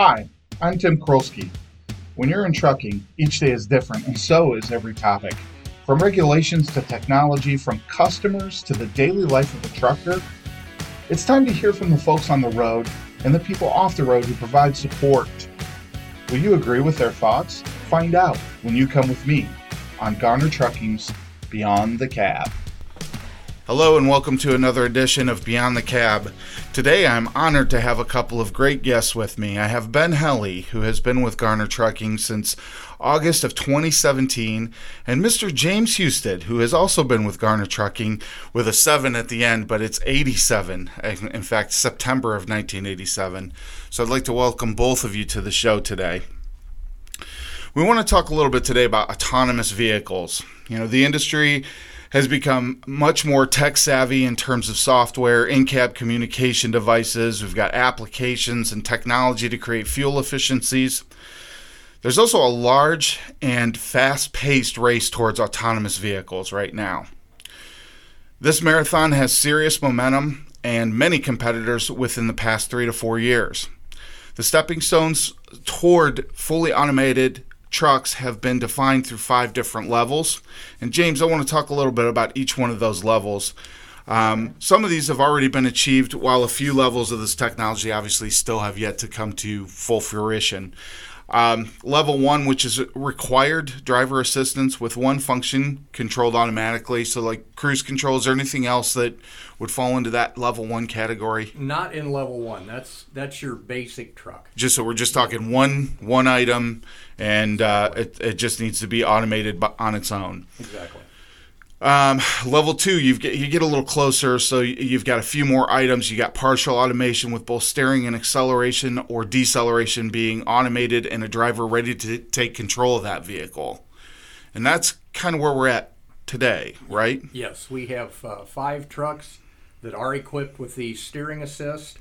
Hi, I'm Tim Krolski. When you're in trucking, each day is different, and so is every topic. From regulations to technology, from customers to the daily life of a trucker, it's time to hear from the folks on the road and the people off the road who provide support. Will you agree with their thoughts? Find out when you come with me on Garner Trucking's Beyond the Cab. Hello and welcome to another edition of Beyond the Cab. Today I'm honored to have a couple of great guests with me. I have Ben Helly, who has been with Garner Trucking since August of 2017, and Mr. James Husted, who has also been with Garner Trucking with a 7 at the end, but it's 87, in fact, September of 1987. So I'd like to welcome both of you to the show today. We want to talk a little bit today about autonomous vehicles. You know, the industry has become much more tech savvy in terms of software, in cab communication devices. We've got applications and technology to create fuel efficiencies. There's also a large and fast paced race towards autonomous vehicles right now. This marathon has serious momentum and many competitors within the past three to four years. The stepping stones toward fully automated trucks have been defined through five different levels. And James, I want to talk a little bit about each one of those levels. Um, some of these have already been achieved, while a few levels of this technology obviously still have yet to come to full fruition. Um, level one, which is required driver assistance with one function controlled automatically. So, like cruise control, is there anything else that would fall into that level one category. Not in level one. That's that's your basic truck. Just so we're just talking one one item, and uh, it it just needs to be automated on its own. Exactly. Um, level two, you get you get a little closer, so you've got a few more items. You got partial automation with both steering and acceleration or deceleration being automated, and a driver ready to take control of that vehicle. And that's kind of where we're at today, right? Yes, we have uh, five trucks that are equipped with the steering assist.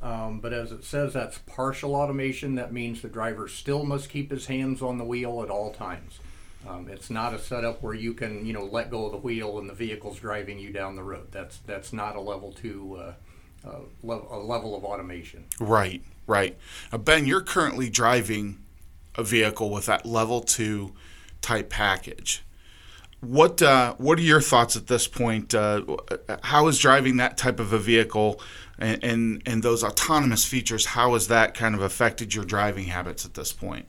Um, but as it says, that's partial automation. That means the driver still must keep his hands on the wheel at all times. Um, it's not a setup where you can, you know, let go of the wheel and the vehicle's driving you down the road. That's that's not a level two, uh, uh, level, a level of automation. Right, right. Uh, ben, you're currently driving a vehicle with that level two type package. What uh, what are your thoughts at this point? Uh, how is driving that type of a vehicle and, and and those autonomous features? How has that kind of affected your driving habits at this point?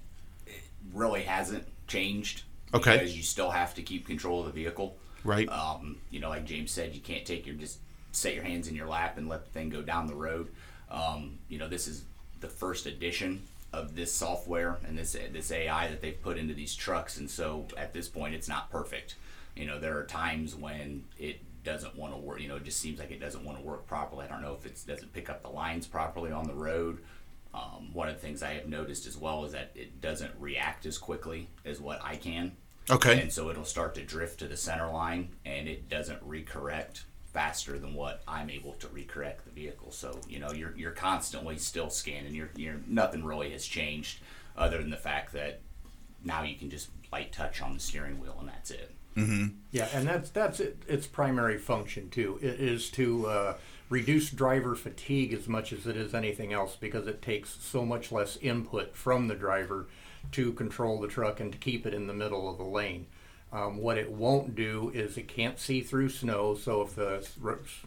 It really hasn't changed Okay. Because you still have to keep control of the vehicle. Right. Um, you know, like James said, you can't take your just set your hands in your lap and let the thing go down the road. Um, you know, this is the first edition of this software and this this AI that they've put into these trucks, and so at this point, it's not perfect. You know, there are times when it doesn't want to work. You know, it just seems like it doesn't want to work properly. I don't know if it doesn't pick up the lines properly on the road. Um, one of the things I have noticed as well is that it doesn't react as quickly as what I can. Okay. And so it'll start to drift to the center line and it doesn't recorrect faster than what I'm able to recorrect the vehicle. So, you know, you're you're constantly still scanning. You're you're nothing really has changed other than the fact that now you can just light touch on the steering wheel and that's it. Mm-hmm. Yeah, and that's that's it, its primary function too. It is to uh, reduce driver fatigue as much as it is anything else because it takes so much less input from the driver to control the truck and to keep it in the middle of the lane. Um, what it won't do is it can't see through snow, so if the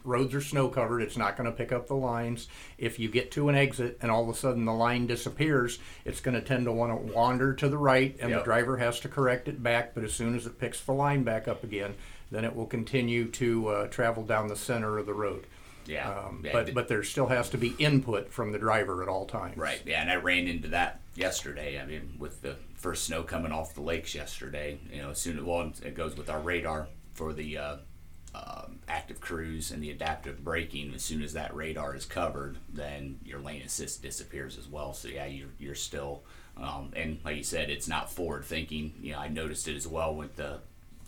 roads are snow covered, it's not going to pick up the lines. If you get to an exit and all of a sudden the line disappears, it's going to tend to want to wander to the right, and yep. the driver has to correct it back. But as soon as it picks the line back up again, then it will continue to uh, travel down the center of the road. Yeah. Um. But but there still has to be input from the driver at all times. Right. Yeah, and I ran into that yesterday. I mean, with the first snow coming off the lakes yesterday, you know, as soon as well, it goes with our radar for the uh, uh, active cruise and the adaptive braking. As soon as that radar is covered, then your lane assist disappears as well. So yeah, you're you're still. Um, and like you said, it's not forward thinking. You know, I noticed it as well with the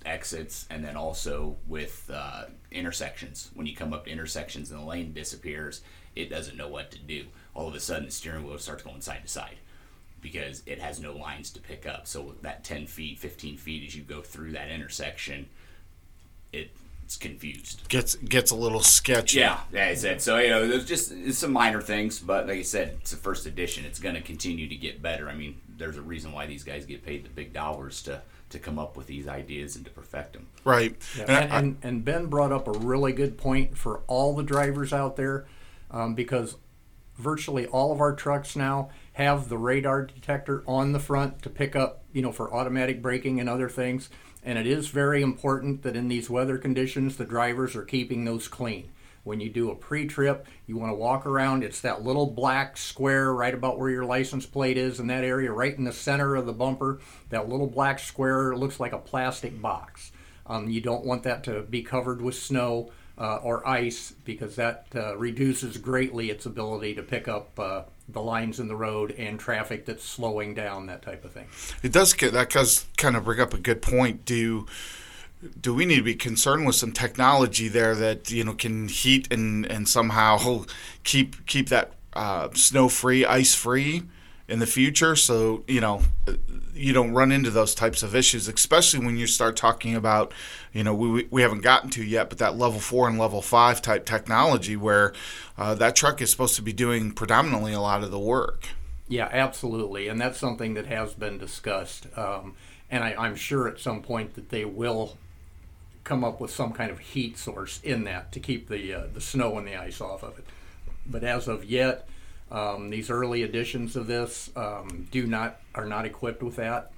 exits and then also with uh, intersections. When you come up to intersections and the lane disappears, it doesn't know what to do. All of a sudden, the steering wheel starts going side to side because it has no lines to pick up. So that 10 feet, 15 feet as you go through that intersection, it it's confused. Gets gets a little sketchy. Yeah, yeah, I said so. You know, there's just it's some minor things, but like I said, it's the first edition. It's going to continue to get better. I mean, there's a reason why these guys get paid the big dollars to to come up with these ideas and to perfect them. Right. Yeah, And I- and, and, and Ben brought up a really good point for all the drivers out there um, because virtually all of our trucks now have the radar detector on the front to pick up, you know, for automatic braking and other things. And it is very important that in these weather conditions, the drivers are keeping those clean. When you do a pre trip, you want to walk around. It's that little black square right about where your license plate is in that area, right in the center of the bumper. That little black square looks like a plastic box. Um, you don't want that to be covered with snow uh, or ice because that uh, reduces greatly its ability to pick up uh, the lines in the road and traffic that's slowing down, that type of thing. It does that does kind of bring up a good point. Do do we need to be concerned with some technology there that you know can heat and and somehow keep keep that uh, snow free, ice free in the future? So you know you don't run into those types of issues, especially when you start talking about you know we we haven't gotten to yet, but that level four and level five type technology where uh, that truck is supposed to be doing predominantly a lot of the work. Yeah, absolutely, and that's something that has been discussed. Um, and I, I'm sure at some point that they will come up with some kind of heat source in that to keep the uh, the snow and the ice off of it. But as of yet, um, these early editions of this um, do not are not equipped with that.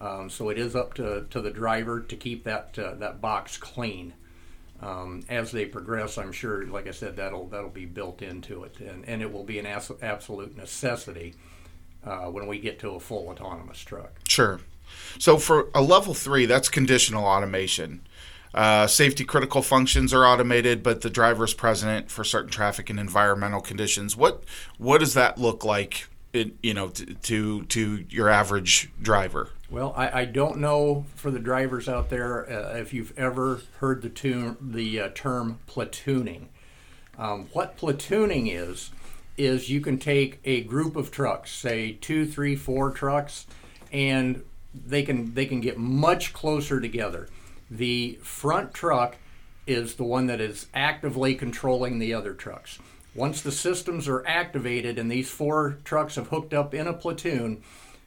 Um, so it is up to, to the driver to keep that uh, that box clean. Um, as they progress, I'm sure, like I said, that'll that'll be built into it, and, and it will be an as- absolute necessity uh, when we get to a full autonomous truck. Sure. So for a level three, that's conditional automation. Uh, safety critical functions are automated, but the driver is present for certain traffic and environmental conditions. What what does that look like? In, you know, to, to to your average driver. Well, I, I don't know for the drivers out there uh, if you've ever heard the, tune, the uh, term platooning. Um, what platooning is, is you can take a group of trucks, say two, three, four trucks, and they can they can get much closer together. The front truck is the one that is actively controlling the other trucks. Once the systems are activated and these four trucks have hooked up in a platoon,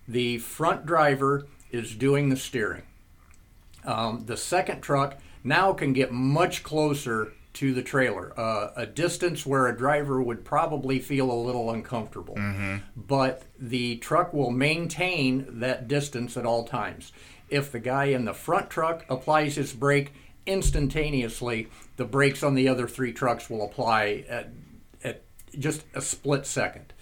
the front driver is doing the steering. Um, the second truck now can get much closer to the trailer, uh, a distance where a driver would probably feel a little uncomfortable. But the truck will maintain that distance at all times. If the guy in the front truck applies his brake instantaneously, the brakes on the other three trucks will apply at, at just a split second.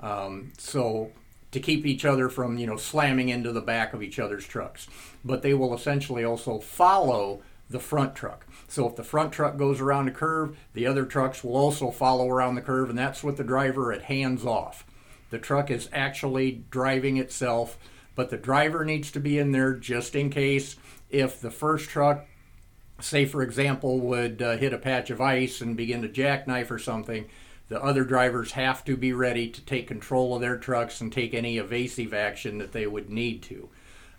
Um, so to keep each other from you know slamming into the back of each other's trucks, but they will essentially also follow the front truck. So if the front truck goes around a curve, the other trucks will also follow around the curve, and that's with the driver at hands off. The truck is actually driving itself, but the driver needs to be in there just in case. If the first truck say for example would uh, hit a patch of ice and begin to jackknife or something the other drivers have to be ready to take control of their trucks and take any evasive action that they would need to.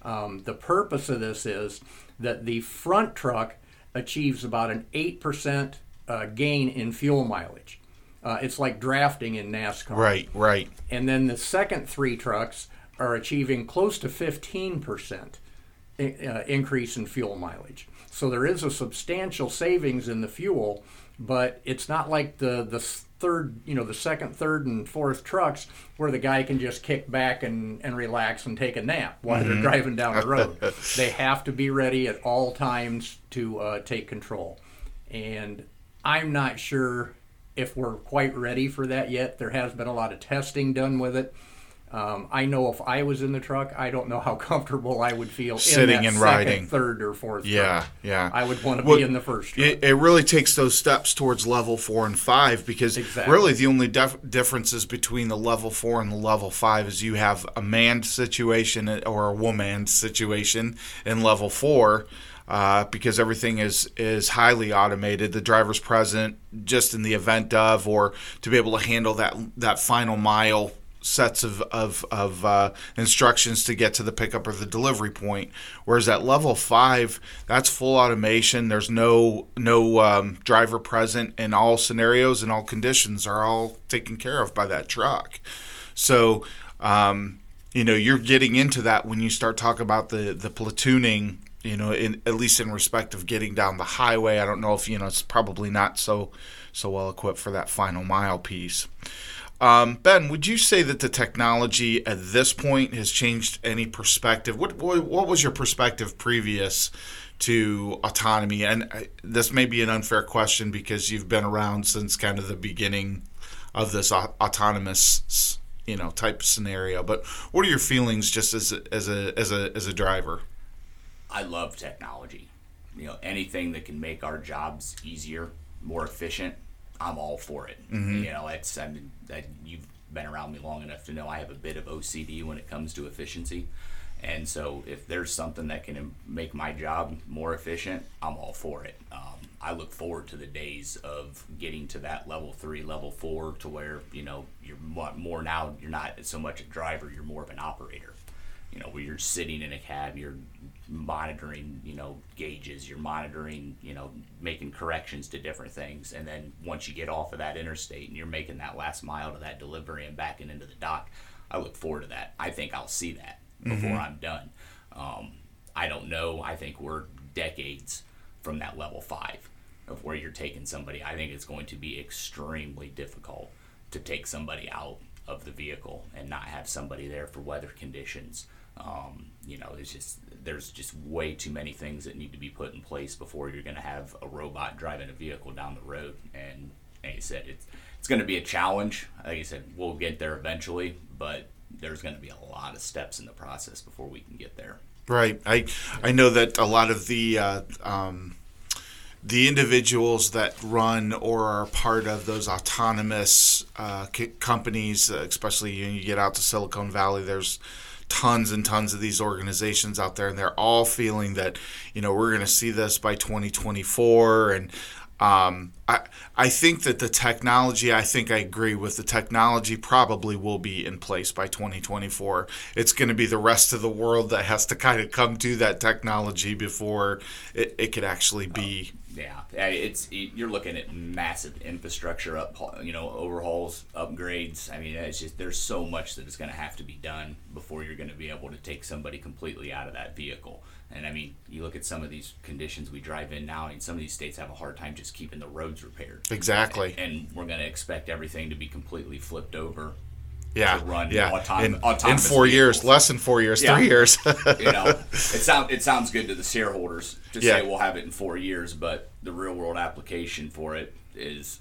Um, the purpose of this is that the front truck achieves about an 8% uh, gain in fuel mileage. Uh, it's like drafting in nascar. Right, right. and then the second three trucks are achieving close to 15% uh, increase in fuel mileage. So there is a substantial savings in the fuel, but it's not like the the third, you know, the second, third, and fourth trucks where the guy can just kick back and, and relax and take a nap while they're driving down the road. they have to be ready at all times to uh, take control. And I'm not sure if we're quite ready for that yet. There has been a lot of testing done with it. Um, I know if I was in the truck, I don't know how comfortable I would feel Sitting in that and second, riding. third, or fourth. Yeah, truck. yeah. I would want to Well, be in the first. It, it really takes those steps towards level four and five because Exactly. really the only def- differences between the level four and the level five is you have a manned situation or a woman situation in level four. Uh, because everything is is highly automated, the driver's present just in the event of, or to be able to handle that that final mile sets of of, of uh, instructions to get to the pickup or the delivery point. Whereas at level five, that's full automation. There's no no um, driver present in all scenarios and all conditions are all taken care of by that truck. So. Um, you know, you're getting into that when you start talking about the the platooning you know, in, at least in respect of getting down the highway. I don't know if you know it's probably not so so well equipped for that final mile piece. Um, ben, would you say that the technology at this point has changed any perspective? What what, what was your perspective previous to autonomy? And uh, this may be an unfair question because you've been around since kind of the beginning of this autonomous you know type scenario. But what are your feelings just as as a as a as a driver? I love technology. You know, anything that can make our jobs easier, more efficient, I'm all for it. Mm-hmm. You know, it's I mean, I, you've been around me long enough to know I have a bit of OCD when it comes to efficiency. And so, if there's something that can make my job more efficient, I'm all for it. Um, I look forward to the days of getting to that level three, level four, to where you know you're more now. You're not so much a driver; you're more of an operator. You know, where you're sitting in a cab, you're monitoring, you know, gauges, you're monitoring, you know, making corrections to different things. And then once you get off of that interstate and you're making that last mile to that delivery and backing into the dock, I look forward to that. I think I'll see that before mm-hmm. I'm done. Um, I don't know. I think we're decades from that level five of where you're taking somebody. I think it's going to be extremely difficult to take somebody out of the vehicle and not have somebody there for weather conditions. Um, you know, it's just there's just way too many things that need to be put in place before you're going to have a robot driving a vehicle down the road. And like I said, it's it's going to be a challenge. Like I said, we'll get there eventually, but there's going to be a lot of steps in the process before we can get there. Right. I I know that a lot of the uh, um, the individuals that run or are part of those autonomous uh, companies, especially when you get out to Silicon Valley, there's tons and tons of these organizations out there, and they're all feeling that you know we're going to see this by 2024, and um, I I think that the technology. I think I agree with the technology. Probably will be in place by 2024. It's going to be the rest of the world that has to kind of come to that technology before it, it could actually be. Yeah, it's you're looking at massive infrastructure up, you know, overhauls, upgrades. I mean, it's just there's so much that is going to have to be done before you're going to be able to take somebody completely out of that vehicle. And I mean, you look at some of these conditions we drive in now, I and some of these states have a hard time just keeping the roads repaired. Exactly. And, and we're going to expect everything to be completely flipped over yeah, run yeah. Autom- in, in four vehicles. years, less than four years, yeah. three years. you know, it sounds it sounds good to the shareholders to yeah. say we'll have it in four years, but the real world application for it is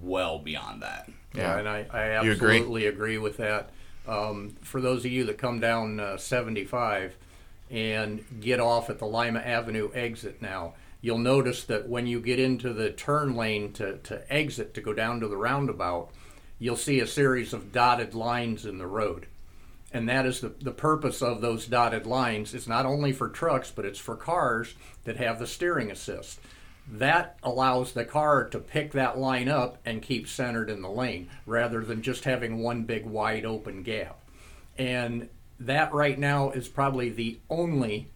well beyond that. Yeah, and I, I absolutely agree? agree? with that. Um, for those of you that come down uh, 75 and get off at the Lima Avenue exit now, you'll notice that when you get into the turn lane to, to exit to go down to the roundabout, you'll see a series of dotted lines in the road. And that is the, the purpose of those dotted lines. It's not only for trucks, but it's for cars that have the steering assist. That allows the car to pick that line up and keep centered in the lane rather than just having one big wide open gap. And that right now is probably the only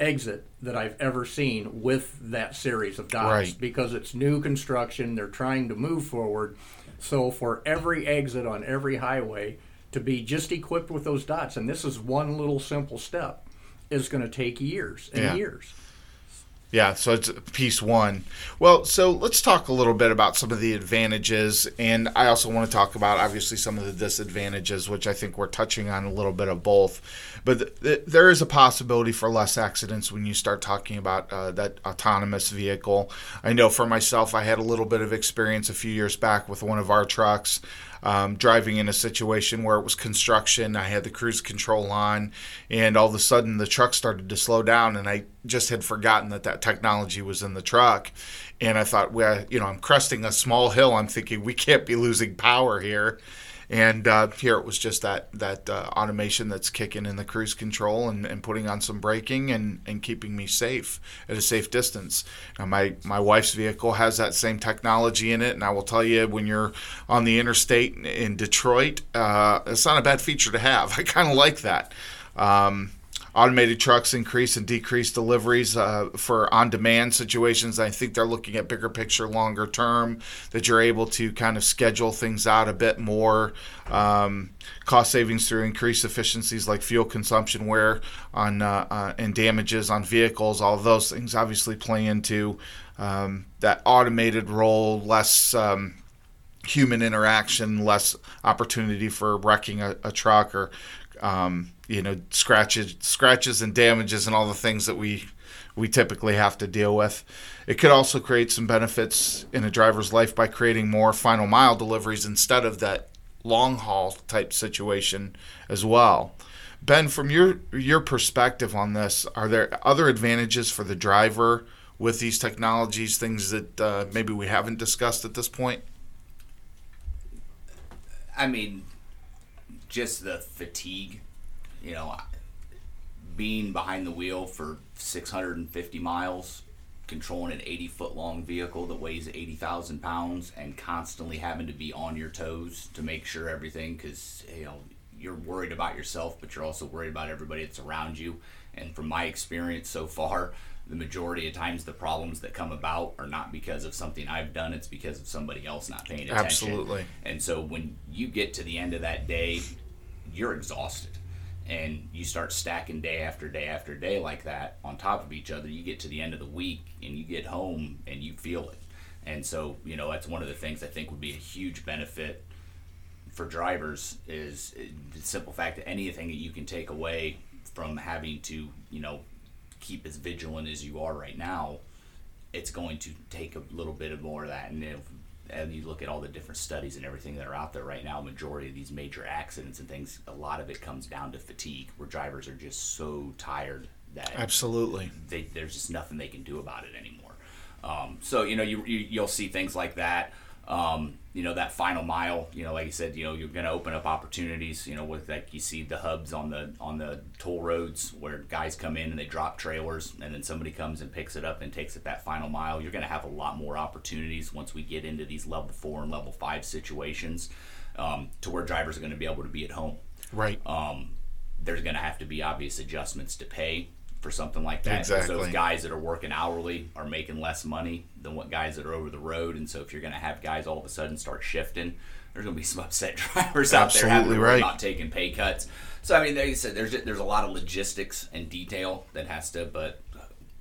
exit that I've ever seen with that series of dots right. because it's new construction. They're trying to move forward so for every exit on every highway to be just equipped with those dots, and this is one little simple step, is going to take years and yeah. years. Yeah, so it's piece one. Well, so let's talk a little bit about some of the advantages, and I also want to talk about obviously some of the disadvantages, which I think we're touching on a little bit of both. But th- th- there is a possibility for less accidents when you start talking about uh, that autonomous vehicle. I know for myself, I had a little bit of experience a few years back with one of our trucks um, driving in a situation where it was construction. I had the cruise control on, and all of a sudden the truck started to slow down, and I just had forgotten that that technology was in the truck. And I thought, well, you know, I'm cresting a small hill. I'm thinking we can't be losing power here And uh, here it was just that that uh, automation that's kicking in the cruise control and, and putting on some braking and, and keeping me safe at a safe distance. Now my my wife's vehicle has that same technology in it, and I will tell you when you're on the interstate in Detroit, uh, it's not a bad feature to have. I kind of like that. Um, automated trucks increase and decrease deliveries uh, for on-demand situations. I think they're looking at bigger picture, longer term. That you're able to kind of schedule things out a bit more. Um, cost savings through increased efficiencies like fuel consumption, wear on uh, uh, and damages on vehicles. All those things obviously play into um, that automated role, less. Um, human interaction, less opportunity for wrecking a, a truck or um, you know scratches scratches and damages and all the things that we we typically have to deal with. It could also create some benefits in a driver's life by creating more final mile deliveries instead of that long haul type situation as well. Ben, from your your perspective on this, are there other advantages for the driver with these technologies? Things that uh, maybe we haven't discussed at this point. I mean, just the fatigue, you know, being behind the wheel for 650 miles, controlling an 80 foot long vehicle that weighs 80,000 pounds, and constantly having to be on your toes to make sure everything, because, you know, you're worried about yourself, but you're also worried about everybody that's around you. And from my experience so far, the majority of times the problems that come about are not because of something I've done, it's because of somebody else not paying attention. Absolutely. And so when you get to the end of that day, you're exhausted and you start stacking day after day after day like that on top of each other you get to the end of the week and you get home and you feel it. And so you know that's one of the things i think would be a huge benefit for drivers is the simple fact that anything that you can take away from having to you know keep as vigilant as you are right now it's going to take a little bit of more of that. And if and you look at all the different studies and everything that are out there right now, majority of these major accidents and things, a lot of it comes down to fatigue, where drivers are just so tired that absolutely they, there's just nothing they can do about it anymore. Um, so you know you, you will see things like that. Um, you know that final mile you know like you said you know you're going to open up opportunities you know with like you see the hubs on the on the toll roads where guys come in and they drop trailers and then somebody comes and picks it up and takes it that final mile. You're going to have a lot more opportunities once we get into these level four and level five situations um, to where drivers are going to be able to be at home. Right. Um, there's going to have to be obvious adjustments to pay for something like that. Exactly. Those guys that are working hourly are making less money than what guys that are over the road, and so if you're going to have guys all of a sudden start shifting, there's going to be some upset drivers out there Absolutely right. not taking pay cuts. So I mean, like you said, there's there's a lot of logistics and detail that has to, but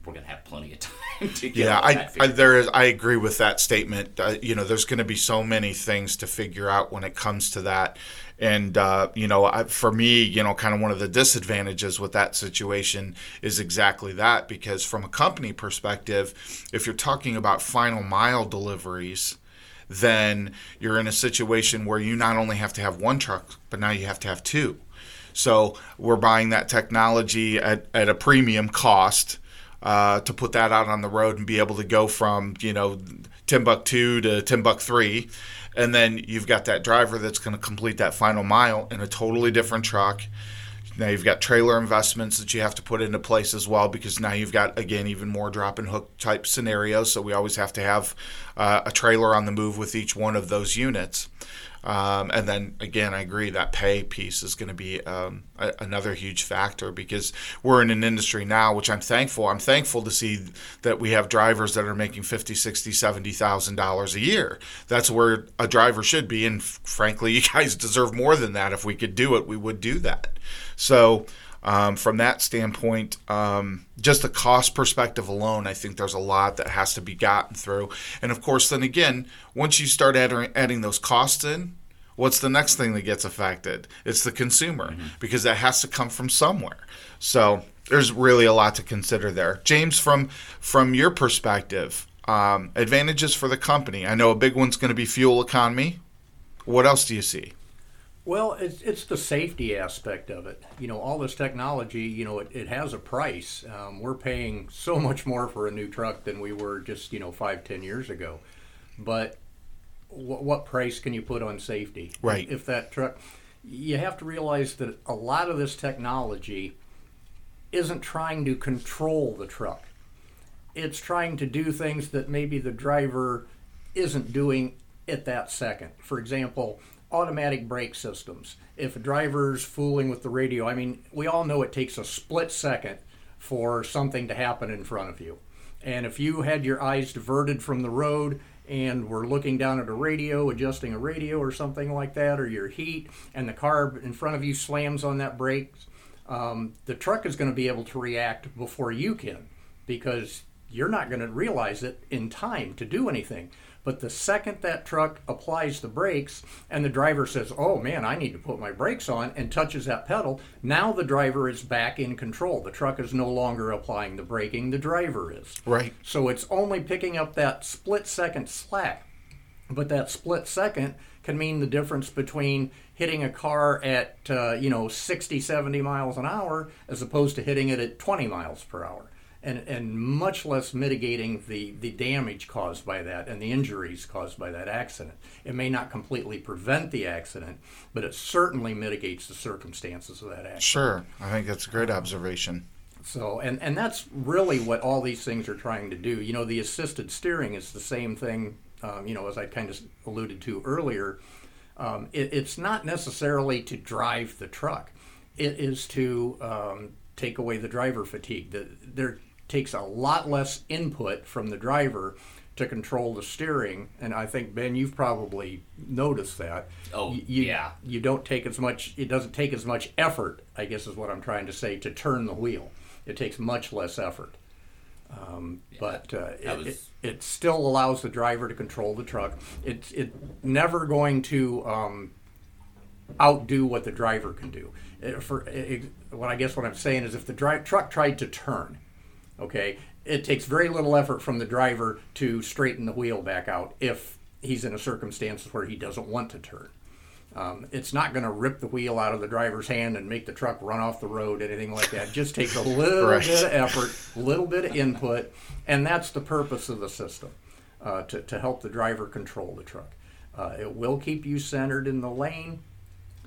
we're going to have plenty of time to get yeah I, I there is i agree with that statement uh, you know there's going to be so many things to figure out when it comes to that and uh, you know I, for me you know kind of one of the disadvantages with that situation is exactly that because from a company perspective if you're talking about final mile deliveries then you're in a situation where you not only have to have one truck but now you have to have two. So we're buying that technology at, at a premium cost uh, to put that out on the road and be able to go from you know Timbuktu to Timbuktu, and then you've got that driver that's going to complete that final mile in a totally different truck. Now you've got trailer investments that you have to put into place as well because now you've got again even more drop and hook type scenarios. So we always have to have uh, a trailer on the move with each one of those units. Um, and then again, I agree that pay piece is going to be um, a, another huge factor because we're in an industry now, which I'm thankful. I'm thankful to see that we have drivers that are making fifty, sixty, seventy thousand dollars a year. That's where a driver should be, and frankly, you guys deserve more than that. If we could do it, we would do that. So. Um, from that standpoint, um, just the cost perspective alone, I think there's a lot that has to be gotten through. And of course, then again, once you start adding, adding those costs in, what's the next thing that gets affected? It's the consumer mm-hmm. because that has to come from somewhere. So there's really a lot to consider there. James, from from your perspective, um, advantages for the company. I know a big one's going to be fuel economy. What else do you see? Well, it's, it's the safety aspect of it. You know, all this technology, you know, it, it has a price. Um, we're paying so much more for a new truck than we were just, you know, five, ten years ago. But what, what price can you put on safety? Right. If that truck, you have to realize that a lot of this technology isn't trying to control the truck. It's trying to do things that maybe the driver isn't doing at that second. For example, automatic brake systems. If a driver's fooling with the radio, I mean, we all know it takes a split second for something to happen in front of you. And if you had your eyes diverted from the road and were looking down at a radio, adjusting a radio or something like that, or your heat, and the car in front of you slams on that brake, um, the truck is going to be able to react before you can because you're not going to realize it in time to do anything. But the second that truck applies the brakes and the driver says, Oh man, I need to put my brakes on, and touches that pedal, now the driver is back in control. The truck is no longer applying the braking, the driver is. Right. So it's only picking up that split second slack. But that split second can mean the difference between hitting a car at, uh, you know, 60, 70 miles an hour as opposed to hitting it at 20 miles per hour and, and much less mitigating the, the damage caused by that and the injuries caused by that accident. It may not completely prevent the accident, but it certainly mitigates the circumstances of that accident. Sure. I think that's a great observation. So, and, and that's really what all these things are trying to do. You know, the assisted steering is the same thing, um, you know, as I kind of alluded to earlier. Um, it, it's not necessarily to drive the truck, it is to um, take away the driver fatigue. The, there takes a lot less input from the driver to control the steering. And I think Ben, you've probably noticed that. Oh, Y- you, yeah. You don't take as much. It doesn't take as much effort. I guess is what I'm trying to say to turn the wheel. It takes much less effort. Um, but uh, it, was- it, it still allows the driver to control the truck. It's it never going to um, outdo what the driver can do. Uh, For uh, what I guess what I'm saying is, if the dri- truck tried to turn, okay, it takes very little effort from the driver to straighten the wheel back out if he's in a circumstance where he doesn't want to turn. Um, it's not going to rip the wheel out of the driver's hand and make the truck run off the road, anything like that. It just takes a little Right. bit of effort, a little bit of input, and that's the purpose of the system uh, to, to help the driver control the truck. Uh, it will keep you centered in the lane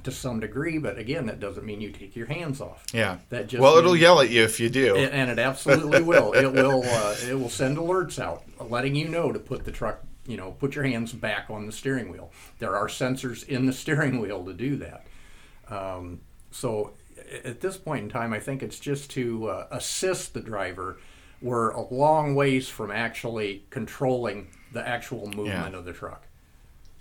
to some degree, but again, that doesn't mean you take your hands off. Yeah. That just well, it'll yell at you if you do. and, and it absolutely will. It will. Uh, it will send alerts out, letting you know to put the truck. You know, put your hands back on the steering wheel. There are sensors in the steering wheel to do that. Um, so, at this point in time, I think it's just to uh, assist the driver. We're a long ways from actually controlling the actual movement Yeah. of the truck.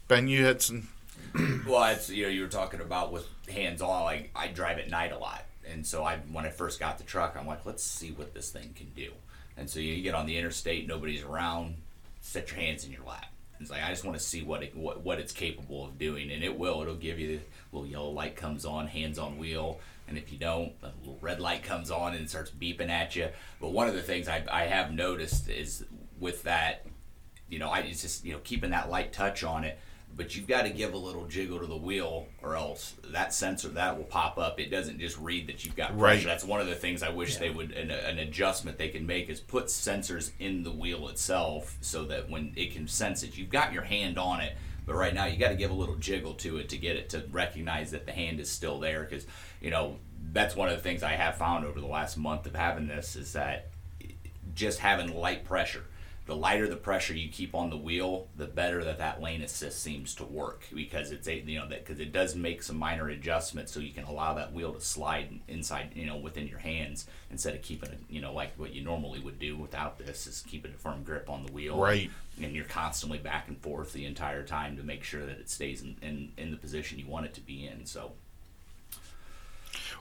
ben, you had some. Well, it's you know you were talking about with hands on. Like I drive at night a lot, and so I when I first got the truck, I'm like, let's see what this thing can do. And so you get on the interstate, nobody's around, set your hands in your lap. It's like I just want to see what it what, what it's capable of doing, and it will. It'll give you the little yellow light comes on, hands on wheel, and if you don't, a little red light comes on and starts beeping at you. But one of the things I, I have noticed is with that you know, I it's just you know keeping that light touch on it. But you've got to give a little jiggle to the wheel, or else that sensor that will pop up. It doesn't just read that you've got pressure. Right. That's one of the things I wish they would an, an adjustment they can make is put sensors in the wheel itself, so that when it can sense it, you've got your hand on it. But right now, you got to give a little jiggle to it to get it to recognize that the hand is still there. Because you know that's one of the things I have found over the last month of having this is that just having light pressure. The lighter the pressure you keep on the wheel, the better that that lane assist seems to work because it's a you know that because it does make some minor adjustments so you can allow that wheel to slide inside you know within your hands instead of keeping it you know like what you normally would do without this is keeping a firm grip on the wheel Right. and you're constantly back and forth the entire time to make sure that it stays in, in, in the position you want it to be in so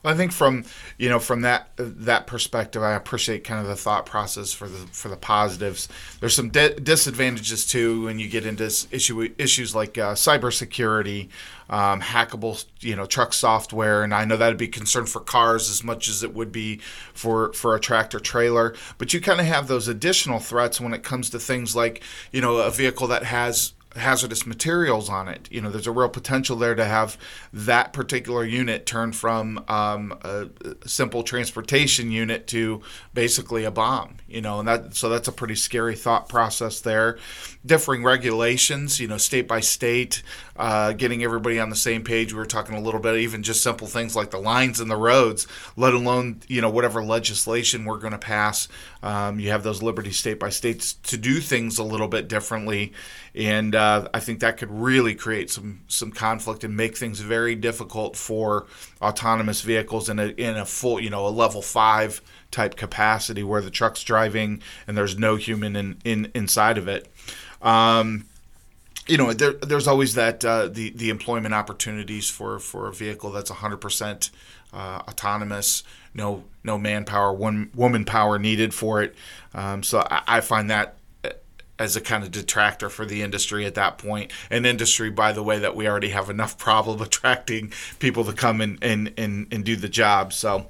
Well, I think from you know from that that perspective, I appreciate kind of the thought process for the for the positives. There's some di- disadvantages too when you get into issue issues like uh, cybersecurity, um, hackable you know truck software, and I know that'd be concern for cars as much as it would be for for a tractor trailer. But you kind of have those additional threats when it comes to things like you know a vehicle that has hazardous materials on it. You know, there's a real potential there to have that particular unit turn from um, a simple transportation unit to basically a bomb. You know, and that so that's a pretty scary thought process there. Differing regulations, you know, state by state, uh, getting everybody on the same page. We were talking a little bit, even just simple things like the lines in the roads, let alone you know whatever legislation we're going to pass. Um, you have those liberties state by state to do things a little bit differently, and uh, I think that could really create some some conflict and make things very difficult for autonomous vehicles in a in a full you know a level five type capacity where the truck's driving and there's no human in, in inside of it. Um, you know, there, there's always that uh, the the employment opportunities for, for a vehicle that's 100% uh, autonomous, no no manpower, one woman power needed for it. Um, so I, I, find that as a kind of detractor for the industry at that point. An industry, by the way, that we already have enough problem attracting people to come and, and, and, and do the job. So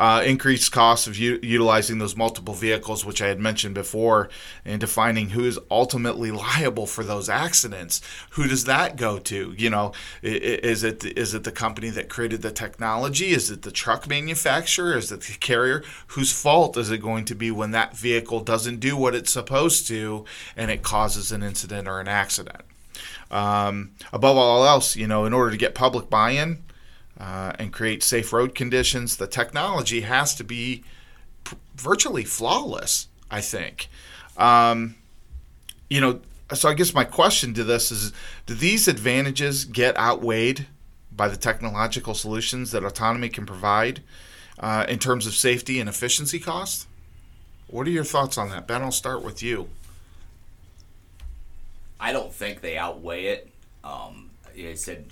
uh, increased costs of u- utilizing those multiple vehicles, which I had mentioned before, and defining who is ultimately liable for those accidents. Who does that go to? You know, is it is it the company that created the technology? Is it the truck manufacturer? Is it the carrier? Whose fault is it going to be when that vehicle doesn't do what it's supposed to and it causes an incident or an accident? Um, above all else, you know, in order to get public buy-in, uh, and create safe road conditions, the technology has to be virtually flawless, I think. Um, you know, so I guess my question to this is do these advantages get outweighed by the technological solutions that autonomy can provide uh, in terms of safety and efficiency cost? What are your thoughts on that? Ben, I'll start with you. I don't think they outweigh it. Um, I said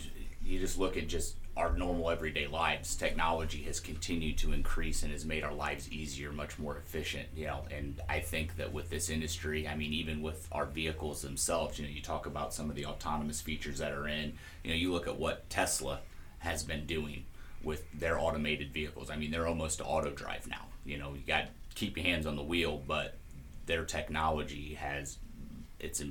you just look at just our normal everyday lives, technology has continued to increase and has made our lives easier, much more efficient. You know, and I think that with this industry, I mean, even with our vehicles themselves, you know, you talk about some of the autonomous features that are in. You know, you look at what Tesla has been doing with their automated vehicles. I mean, they're almost auto drive now. You know, you got keep your hands on the wheel, but their technology has it's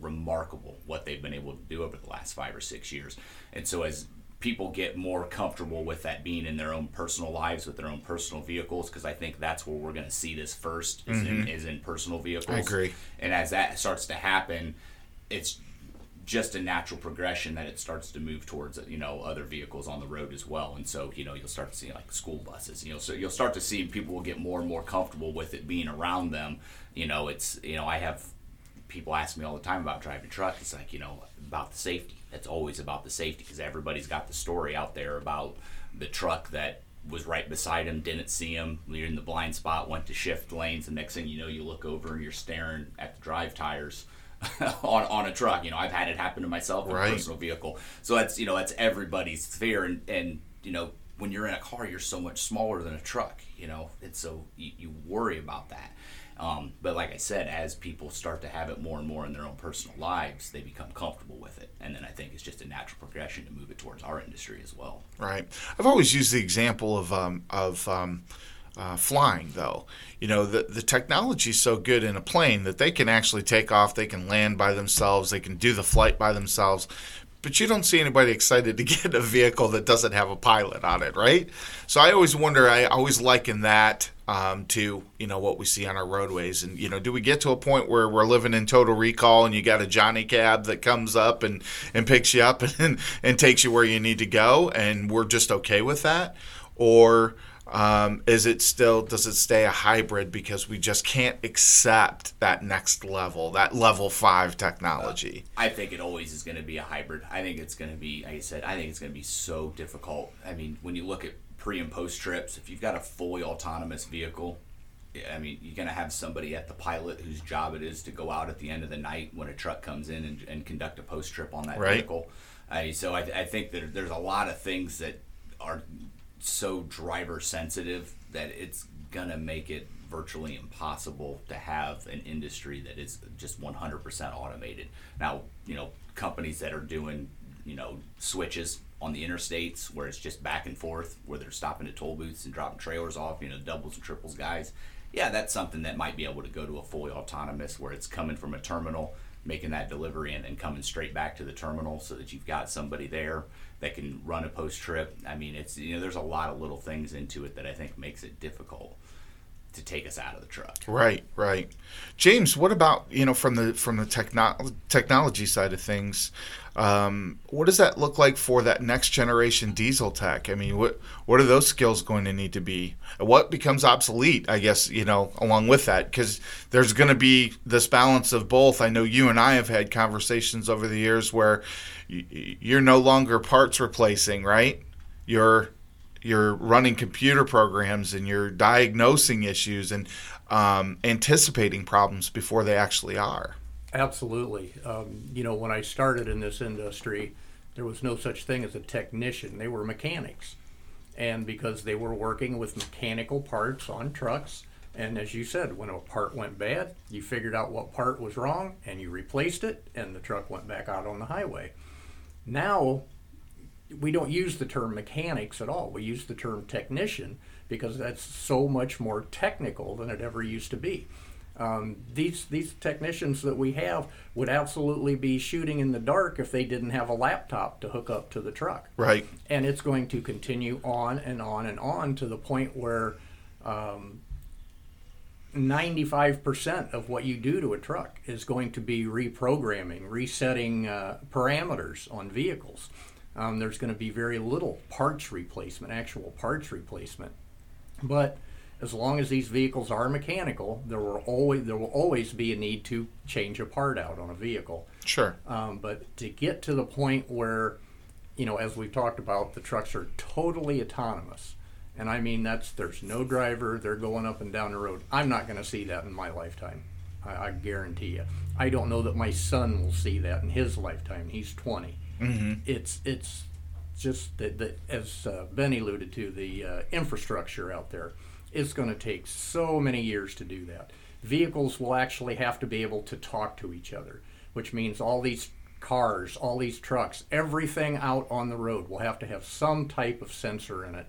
remarkable what they've been able to do over the last five or six years. And so as people get more comfortable with that being in their own personal lives with their own personal vehicles because I think that's where we're going to see this first is, mm-hmm. in, is in personal vehicles. I agree. And as that starts to happen, it's just a natural progression that it starts to move towards you know other vehicles on the road as well and so you know you'll start to see like school buses you know so you'll start to see people will get more and more comfortable with it being around them you know it's you know i have people ask me all the time about driving trucks it's like you know about the safety it's always about the safety because everybody's got the story out there about the truck that was right beside him, didn't see him. You're in the blind spot, went to shift lanes, and next thing you know, you look over and you're staring at the drive tires on, on a truck. You know, I've had it happen to myself in right. a personal vehicle. So that's you know that's everybody's fear, and and you know when you're in a car, you're so much smaller than a truck. You know, it's so you, you worry about that. Um, but like I said, as people start to have it more and more in their own personal lives, they become comfortable with it. And then I think it's just a natural progression to move it towards our industry as well. Right. I've always used the example of, um, of um, uh, flying, though. You know, the, the technology is so good in a plane that they can actually take off, they can land by themselves, they can do the flight by themselves but you don't see anybody excited to get a vehicle that doesn't have a pilot on it, right? So I always wonder. I always liken that um, to you know what we see on our roadways, and you know, do we get to a point where we're living in total recall, and you got a Johnny cab that comes up and and picks you up and and takes you where you need to go, and we're just okay with that, or um, is it still does it stay a hybrid because we just can't accept that next level, that level five technology? Uh, I think it always is going to be a hybrid. I think it's going to be, like I said, I think it's going to be so difficult. I mean, when you look at pre and post trips, if you've got a fully autonomous vehicle, I mean, you're going to have somebody at the pilot whose job it is to go out at the end of the night when a truck comes in and, and conduct a post trip on that right. vehicle. Uh, so I, I think that there's a lot of things that are so driver sensitive that it's gonna make it virtually impossible to have an industry that is just 100% automated. Now, you know, companies that are doing, you know, switches on the interstates where it's just back and forth, where they're stopping at toll booths and dropping trailers off, you know, doubles and triples guys. Yeah, that's something that might be able to go to a fully autonomous where it's coming from a terminal making that delivery and then coming straight back to the terminal so that you've got somebody there that can run a post trip. I mean, it's you know, there's a lot of little things into it that I think makes it difficult to take us out of the truck. Right, right. James, what about you know from the from the techno- technology side of things? Um, what does that look like for that next generation diesel tech? I mean, what what are those skills going to need to be? What becomes obsolete? I guess you know along with that because there's going to be this balance of both. I know you and I have had conversations over the years where you're no longer parts replacing, right? You're you're running computer programs and you're diagnosing issues and um, anticipating problems before they actually are. Absolutely. Um, you know, when I started in this industry, there was no such thing as a technician. They were mechanics. And because they were working with mechanical parts on trucks, and as you said, when a part went bad, you figured out what part was wrong and you replaced it, and the truck went back out on the highway. Now, we don't use the term mechanics at all. We use the term technician because that's so much more technical than it ever used to be. Um, these these technicians that we have would absolutely be shooting in the dark if they didn't have a laptop to hook up to the truck. Right. And it's going to continue on and on and on to the point where um, 95% of what you do to a truck is going to be reprogramming, resetting uh, parameters on vehicles um, there's going to be very little parts replacement, actual parts replacement. But as long as these vehicles are mechanical, there will always there will always be a need to change a part out on a vehicle. Sure. Um, but to get to the point where, you know, as we've talked about, the trucks are totally autonomous, and I mean that's there's no driver, they're going up and down the road. I'm not going to see that in my lifetime. I, I guarantee you. I don't know that my son will see that in his lifetime. He's 20. Mm-hmm. It's it's just that, that as uh, Benny alluded to, the uh, infrastructure out there is going to take so many years to do that. Vehicles will actually have to be able to talk to each other, which means all these cars, all these trucks, everything out on the road will have to have some type of sensor in it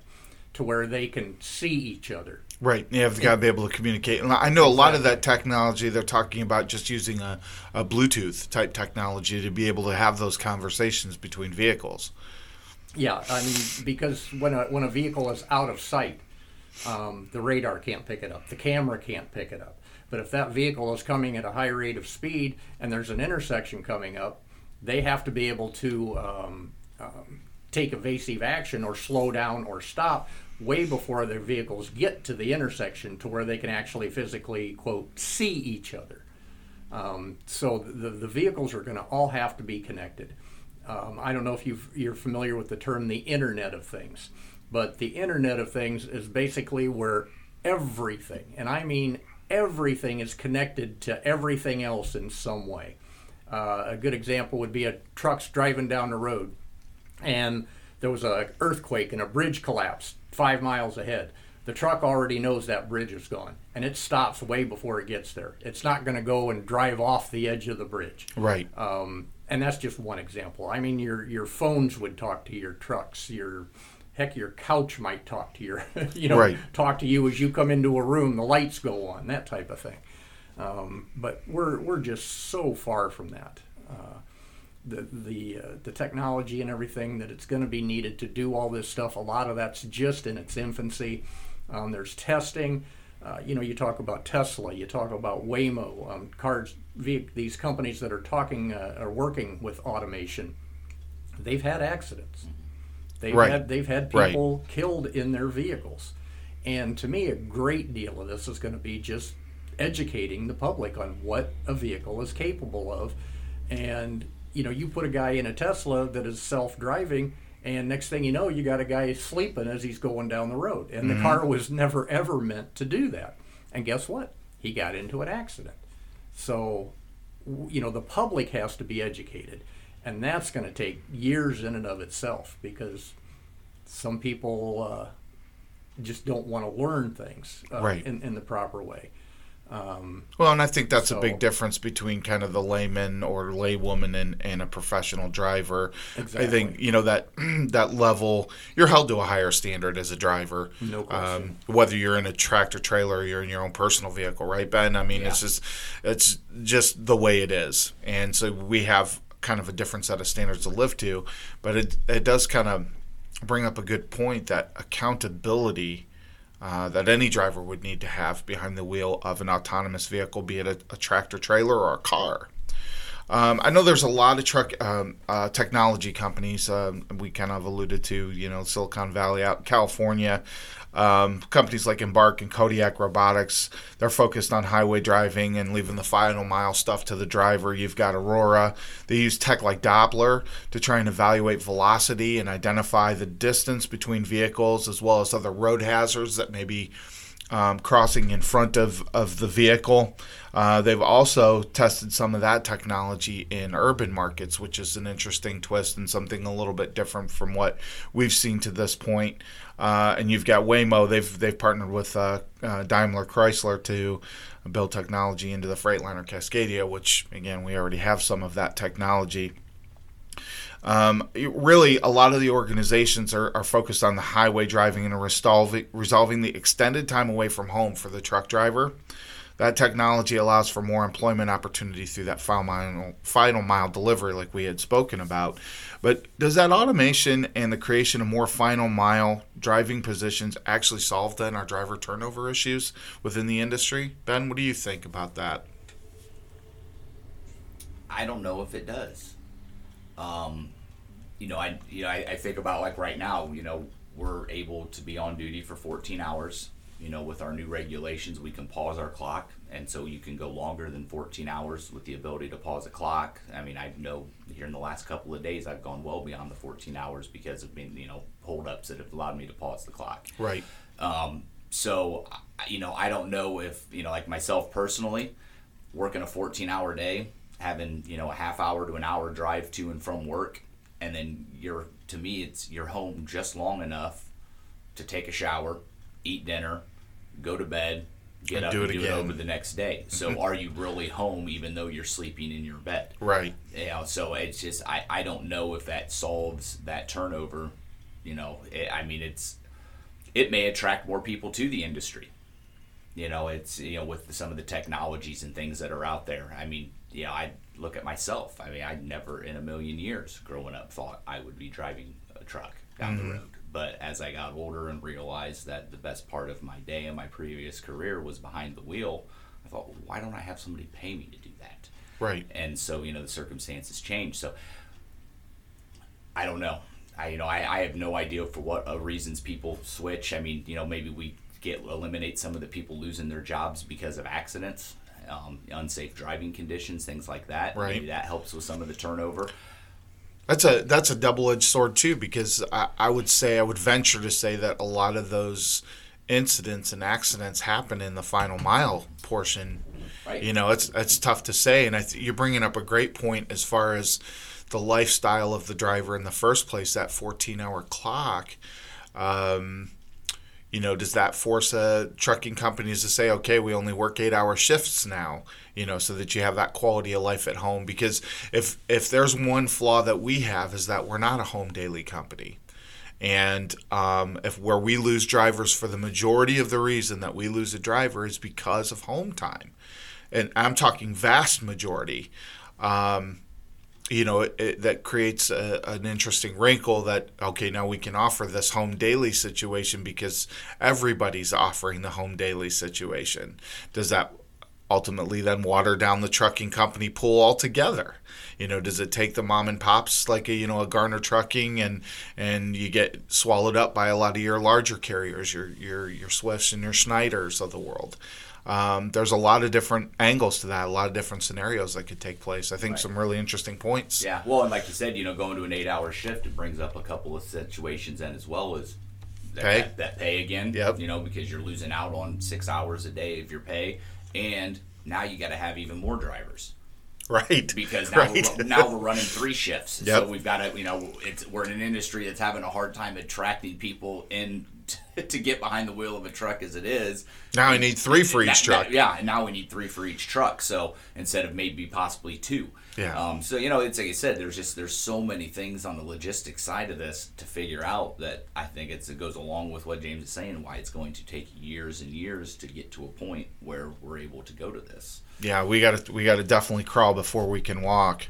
to where they can see each other. Right. You have got to be able to communicate. And I know a lot of that technology, they're talking about just using a, a Bluetooth type technology to be able to have those conversations between vehicles. Yeah. I mean, because when a, when a vehicle is out of sight, um, the radar can't pick it up, the camera can't pick it up. But if that vehicle is coming at a high rate of speed and there's an intersection coming up, they have to be able to um, um, take evasive action or slow down or stop way before their vehicles get to the intersection to where they can actually physically, quote, see each other. Um, so the, the vehicles are going to all have to be connected. Um, I don't know if you are familiar with the term the Internet of Things, but the Internet of Things is basically where everything, and I mean everything, is connected to everything else in some way. Uh, a good example would be a truck's driving down the road, and there was an earthquake and a bridge collapsed five miles ahead. The truck already knows that bridge is gone, and it stops way before it gets there. It's not going to go and drive off the edge of the bridge. Right. Um, and that's just one example. I mean, your your phones would talk to your trucks. Your heck, your couch might talk to your, you know, right. talk to you as you come into a room. The lights go on, that type of thing. Um, but we're we're just so far from that. Uh, the the uh, the technology and everything that it's going to be needed to do all this stuff. A lot of that's just in its infancy. Um, there's testing. Uh, you know, you talk about Tesla, you talk about Waymo, um, cars, these companies that are talking uh, are working with automation. They've had accidents. They've right. had they've had people right. killed in their vehicles, and to me, a great deal of this is going to be just educating the public on what a vehicle is capable of, and you know, you put a guy in a Tesla that is self-driving, and next thing you know, you got a guy sleeping as he's going down the road, and mm-hmm. the car was never ever meant to do that. And guess what? He got into an accident. So, you know, the public has to be educated, and that's going to take years in and of itself because some people uh, just don't want to learn things uh, right. in, in the proper way. Um, Well, and I think that's a big difference between kind of the layman or laywoman and, and a professional driver. Exactly. I think you know that that level you're held to a higher standard as a driver. No question. Um, whether you're in a tractor trailer or you're in your own personal vehicle, right, Ben? I mean, it's just it's just the way it is, and so we have kind of a different set of standards to live to. But it it does kind of bring up a good point that accountability uh, that any driver would need to have behind the wheel of an autonomous vehicle, be it a, a tractor trailer or a car. Um, I know there's a lot of truck um, uh, technology companies. Um, we kind of alluded to, you know, Silicon Valley out in California. Um, companies like Embark and Kodiak Robotics, they're focused on highway driving and leaving the final mile stuff to the driver. You've got Aurora. They use tech like Doppler to try and evaluate velocity and identify the distance between vehicles as well as other road hazards that may be um, crossing in front of, of the vehicle. Uh, they've also tested some of that technology in urban markets, which is an interesting twist and something a little bit different from what we've seen to this point. Uh, and you've got Waymo; they've they've partnered with uh, uh, Daimler Chrysler to build technology into the Freightliner Cascadia, which again we already have some of that technology. Um, really, a lot of the organizations are, are focused on the highway driving and resolving, resolving the extended time away from home for the truck driver. That technology allows for more employment opportunity through that final mile, final mile delivery, like we had spoken about. But does that automation and the creation of more final mile driving positions actually solve then our driver turnover issues within the industry? Ben, what do you think about that? I don't know if it does. Um, you know, I you know I, I think about like right now. You know, we're able to be on duty for 14 hours. You know, with our new regulations, we can pause our clock, and so you can go longer than 14 hours with the ability to pause a clock. I mean, I know here in the last couple of days, I've gone well beyond the 14 hours because of being you know holdups that have allowed me to pause the clock. Right. Um, so, I- you know, I don't know if, you know, like myself personally, working a 14 hour day, having, you know, a half hour to an hour drive to and from work, and then you're, to me, it's you're home just long enough to take a shower, eat dinner, go to bed, get And up do and it do again. it over the next day. So, are you really home even though you're sleeping in your bed? Right. you know so it's just i i don't know if that solves that turnover you know it, i mean it's it may attract more people to the industry you know it's you know with some of the technologies and things that are out there i mean yeah i look at myself. I mean i never in a million years growing up thought i would be driving a truck down the road. But as i got older and realized that the best part of my day and my previous career was behind the wheel i thought well, why don't i have somebody pay me to do that? Right. and so you know the circumstances change so i don't know. I you know i, I have no idea for what uh, reasons people switch. I mean you know maybe we get eliminate some of the people losing their jobs because of accidents um, unsafe driving conditions things like that Right. maybe that helps with some of the turnover That's a that's a double edged sword too, because I, I would say I would venture to say that a lot of those incidents and accidents happen in the final mile portion. Right. You know, it's it's tough to say, and I th- you're bringing up a great point as far as the lifestyle of the driver in the first place. That 14 hour clock. Um, you know, does that force uh, trucking companies to say, okay, we only work eight hour shifts now, you know, so that you have that quality of life at home? Because if if there's one flaw that we have is that we're not a home daily company. And um, if where we lose drivers for the majority of the reason that we lose a driver is because of home time, and I'm talking vast majority. Um, you know, it, it, that creates a, an interesting wrinkle that, okay, now we can offer this home daily situation because everybody's offering the home daily situation. Does that ultimately then water down the trucking company pool altogether? You know, does it take the mom and pops like a, you know, a Garner Trucking and and you get swallowed up by a lot of your larger carriers, your your your Swifts and your Schneiders of the world? Um, there's a lot of different angles to that, a lot of different scenarios that could take place. I think Right. some really interesting points. Yeah, well, and like you said, you know, going to an eight-hour shift, it brings up a couple of situations, and as well as that Pay. that, that pay again. Yep. You know, because you're losing out on six hours a day of your pay, and now you got to have even more drivers Right. because now right. we're, now we're running three shifts. Yep. So we've got to, you know, it's we're in an industry that's having a hard time attracting people in to get behind the wheel of a truck as it is. Now we need three for each That- truck. that- yeah, and now we need three for each truck. So instead of maybe possibly two. Yeah. Um, so you know, it's like I said, there's just there's so many things on the logistics side of this to figure out that I think it's, it goes along with what James is saying, why it's going to take years and years to get to a point where we're able to go to this. Yeah, we got to we got to definitely crawl before we can walk.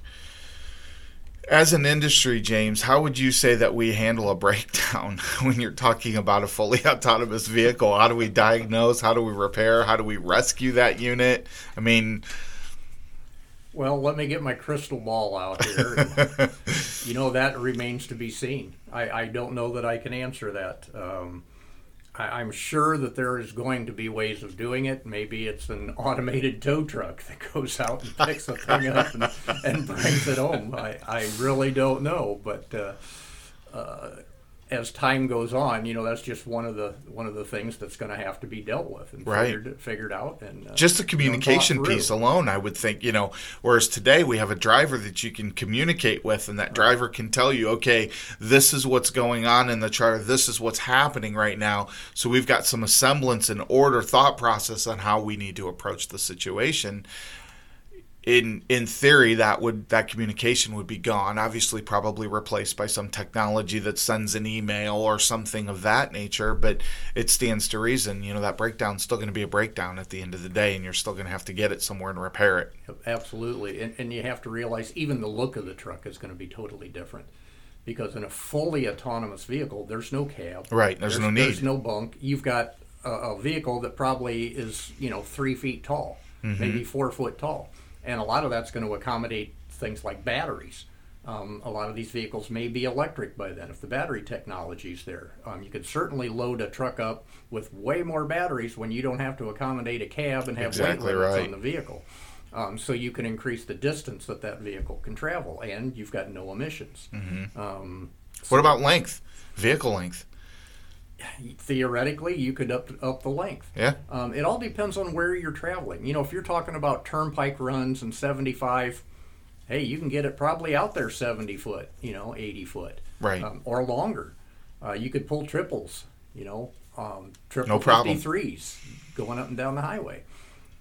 As an industry, James, how would you say that we handle a breakdown when you're talking about a fully autonomous vehicle? How do we diagnose? How do we repair? How do we rescue that unit? I mean, Well, let me get my crystal ball out here. you know, that remains to be seen. I, I don't know that I can answer that. Um, I, I'm sure that there is going to be ways of doing it. Maybe it's an automated tow truck that goes out and picks the thing up and, and brings it home. I, I really don't know, but uh, uh, as time goes on, you know, that's just one of the one of the things that's going to have to be dealt with and Right. figured, figured out. And uh, just the you know, communication piece alone, I would think, you know, whereas today we have a driver that you can communicate with, and that driver can tell you, okay, this is what's going on in the chart, this is what's happening right now. So we've got some semblance and order thought process on how we need to approach the situation. In in theory, that would that communication would be gone. Obviously, probably replaced by some technology that sends an email or something of that nature. But it stands to reason, you know, that breakdown's still going to be a breakdown at the end of the day, and you're still going to have to get it somewhere and repair it. Absolutely, and, and you have to realize even the look of the truck is going to be totally different, because in a fully autonomous vehicle, there's no cab. Right, there's no There's no bunk. You've got a, a vehicle that probably is you know three feet tall, Mm-hmm. maybe four foot tall, and a lot of that's going to accommodate things like batteries. Um, a lot of these vehicles may be electric by then if the battery technology is there. Um, you could certainly load a truck up with way more batteries when you don't have to accommodate a cab and have Exactly weight limits right. on the vehicle. Um, so you can increase the distance that that vehicle can travel, and you've got no emissions. Mm-hmm. Um, What about length? Vehicle length? Theoretically, you could up up the length. Yeah. Um, it all depends on where you're traveling. You know, if you're talking about turnpike runs and 75, hey, you can get it probably out there 70 foot, you know, 80 foot, Right. um, or longer. Uh, you could pull triples, you know, um, triple No problem. 53s going up and down the highway.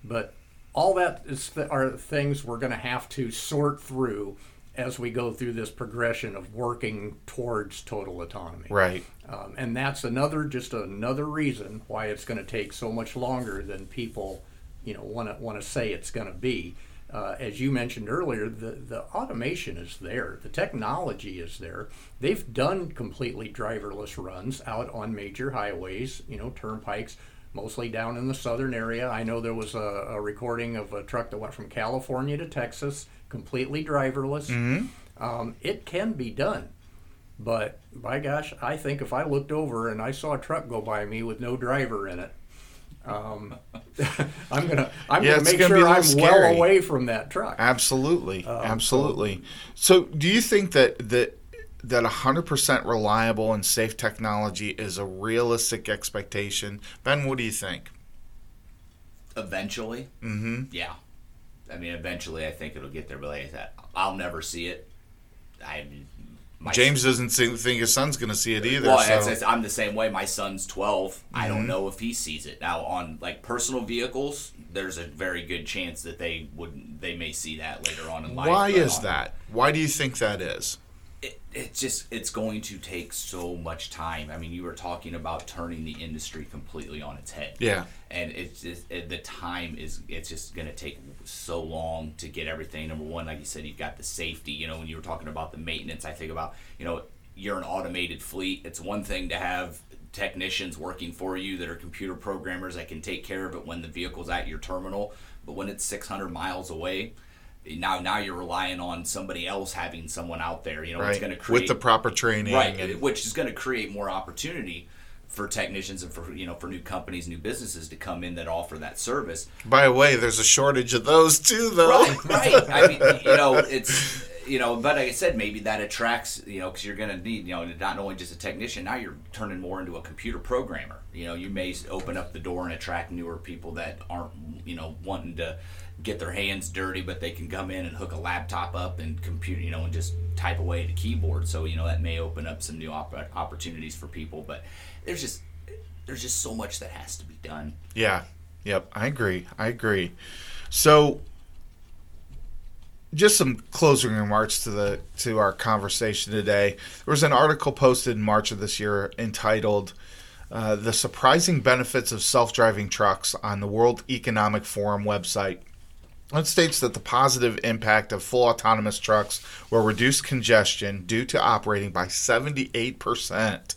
But all that is th- are things we're going to have to sort through as we go through this progression of working towards total autonomy. Right. Um, and that's another, just another reason why it's going to take so much longer than people, you know, want to want to say it's going to be. Uh, as you mentioned earlier, the the automation is there, the technology is there. They've done completely driverless runs out on major highways, you know, turnpikes, mostly down in the southern area. I know there was a, a recording of a truck that went from California to Texas, completely driverless. Um, it can be done. But by gosh, I think if I looked over and I saw a truck go by me with no driver in it, um, I'm gonna I'm Yeah, gonna make gonna sure I'm little well away from that truck. Absolutely. Um, Absolutely. So, do you think that that that 100% reliable and safe technology is a realistic expectation? Ben, what do you think? Eventually, Mm-hmm. yeah. I mean, eventually, I think it'll get there. But like I said, I'll never see it. I my James doesn't think think his son's going to see it either. Well, so. it's, it's, I'm the same way. My son's 12. I Mm-hmm. don't know if he sees it now on like personal vehicles. There's a very good chance that they would they may see that later on in life. Why is on- that? Why do you think that is? It, it's just it's going to take so much time. I mean, you were talking about turning the industry completely on its head. Yeah. and it's just it, the time is it's just going to take so long to get everything number one like you said you've got the safety you know when you were talking about the maintenance i think about you know you're an automated fleet it's one thing to have technicians working for you that are computer programmers that can take care of it when the vehicle's at your terminal but when it's 600 miles away now now you're relying on somebody else having someone out there you know it's going to create With the proper training. right and- which is going to create more opportunity for technicians and for you know for new companies new businesses to come in that offer that service by the way, there's a shortage of those too, though. right right i mean you know it's you know but like i said maybe that attracts you know because you're going to need you know not only just a technician now you're turning more into a computer programmer you know you may open up the door and attract newer people that aren't you know wanting to get their hands dirty but they can come in and hook a laptop up and computer you know and just type away at a keyboard so you know that may open up some new op- opportunities for people but there's just there's just so much that has to be done. Yeah. Yep. I agree. I agree. So, just some closing remarks to the to our conversation today. There was an article posted in March of this year entitled uh, "The Surprising Benefits of Self-Driving Trucks" on the World Economic Forum website. It states that the positive impact of full autonomous trucks will reduce congestion due to operating by 78 percent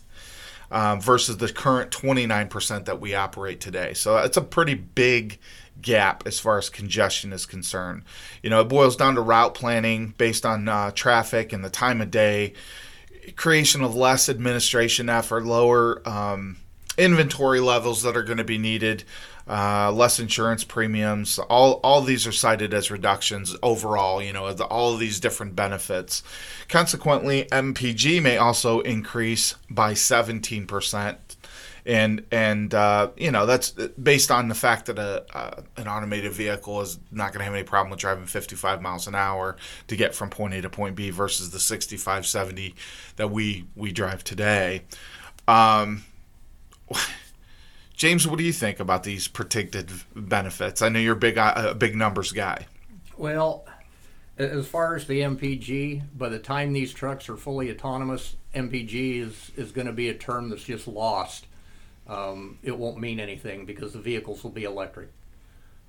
um, versus the current 29% that we operate today. So it's a pretty big gap as far as congestion is concerned. You know, it boils down to route planning based on uh, traffic and the time of day, creation of less administration effort, lower um, inventory levels that are going to be needed, uh, less insurance premiums. All all these are cited as reductions overall. You know, the, all of these different benefits. Consequently, MPG may also increase by 17 percent. And and uh, you know that's based on the fact that a, a an automated vehicle is not going to have any problem with driving 55 miles an hour to get from point A to point B versus the 65, 70 that we we drive today. Um, James, what do you think about these predicted benefits? I know you're a big, uh, big numbers guy. Well, as far as the MPG, by the time these trucks are fully autonomous, MPG is, is going to be a term that's just lost. Um, it won't mean anything because the vehicles will be electric.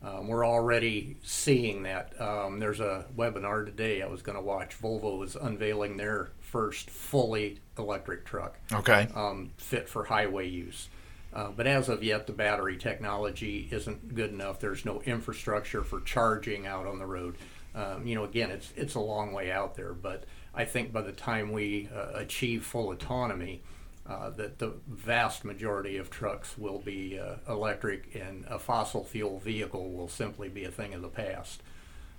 Um, we're already seeing that. Um, there's a webinar today I was going to watch. Volvo is unveiling their first fully electric truck. Okay. Um, fit for highway use. Uh, but as of yet, the battery technology isn't good enough. There's no infrastructure for charging out on the road. Um, you know, again, it's it's a long way out there. But I think by the time we uh, achieve full autonomy, uh, that the vast majority of trucks will be uh, electric, and a fossil fuel vehicle will simply be a thing of the past.